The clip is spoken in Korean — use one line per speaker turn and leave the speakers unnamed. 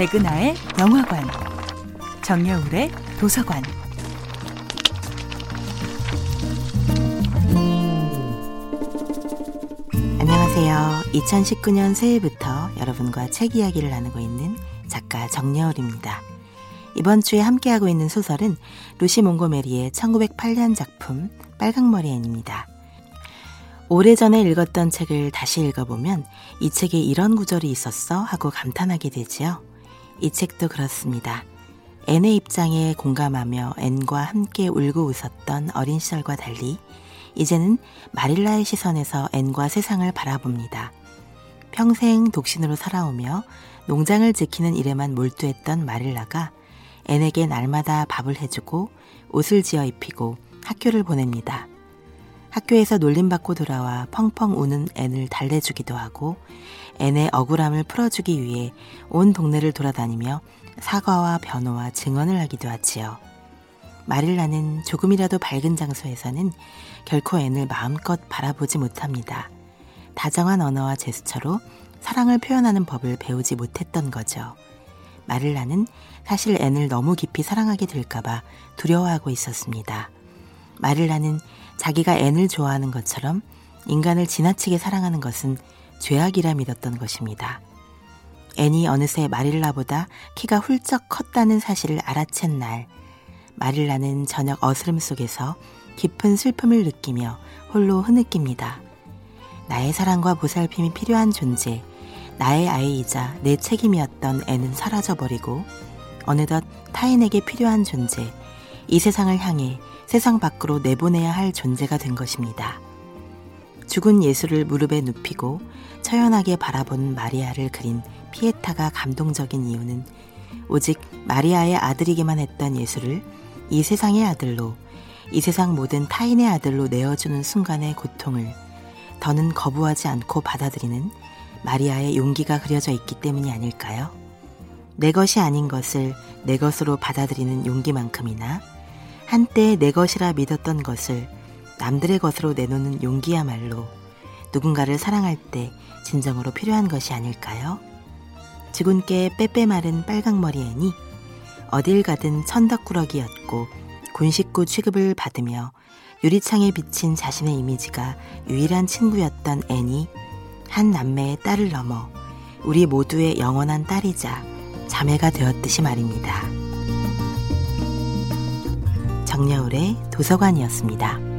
백은하의 영화관, 정여울의 도서관.
안녕하세요. 2019년 새해부터 여러분과 책 이야기를 나누고 있는 작가 정여울입니다. 이번 주에 함께하고 있는 소설은 루시 몽고메리의 1908년 작품 빨강머리 앤입니다. 오래전에 읽었던 책을 다시 읽어보면 이 책에 이런 구절이 있었어 하고 감탄하게 되지요. 이 책도 그렇습니다. 앤의 입장에 공감하며 앤과 함께 울고 웃었던 어린 시절과 달리 이제는 마릴라의 시선에서 앤과 세상을 바라봅니다. 평생 독신으로 살아오며 농장을 지키는 일에만 몰두했던 마릴라가 앤에게 날마다 밥을 해주고 옷을 지어 입히고 학교를 보냅니다. 학교에서 놀림받고 돌아와 펑펑 우는 앤을 달래주기도 하고 앤의 억울함을 풀어주기 위해 온 동네를 돌아다니며 사과와 변호와 증언을 하기도 하지요. 마릴라는 조금이라도 밝은 장소에서는 결코 앤을 마음껏 바라보지 못합니다. 다정한 언어와 제스처로 사랑을 표현하는 법을 배우지 못했던 거죠. 마릴라는 사실 앤을 너무 깊이 사랑하게 될까봐 두려워하고 있었습니다. 마릴라는 자기가 앤을 좋아하는 것처럼 인간을 지나치게 사랑하는 것은 죄악이라 믿었던 것입니다. 앤이 어느새 마릴라보다 키가 훌쩍 컸다는 사실을 알아챈 날, 마릴라는 저녁 어스름 속에서 깊은 슬픔을 느끼며 홀로 흐느낍니다. 나의 사랑과 보살핌이 필요한 존재, 나의 아이이자 내 책임이었던 앤은 사라져버리고 어느덧 타인에게 필요한 존재, 이 세상을 향해 세상 밖으로 내보내야 할 존재가 된 것입니다. 죽은 예수를 무릎에 눕히고 처연하게 바라본 마리아를 그린 피에타가 감동적인 이유는 오직 마리아의 아들이기만 했던 예수를 이 세상의 아들로, 이 세상 모든 타인의 아들로 내어주는 순간의 고통을 더는 거부하지 않고 받아들이는 마리아의 용기가 그려져 있기 때문이 아닐까요? 내 것이 아닌 것을 내 것으로 받아들이는 용기만큼이나 한때 내 것이라 믿었던 것을 남들의 것으로 내놓는 용기야말로 누군가를 사랑할 때 진정으로 필요한 것이 아닐까요? 주근깨 빼빼 마른 빨강머리 애니 어딜 가든 천덕꾸러기였고 군식구 취급을 받으며 유리창에 비친 자신의 이미지가 유일한 친구였던 애니 한 남매의 딸을 넘어 우리 모두의 영원한 딸이자 자매가 되었듯이 말입니다. 정여울의 도서관이었습니다.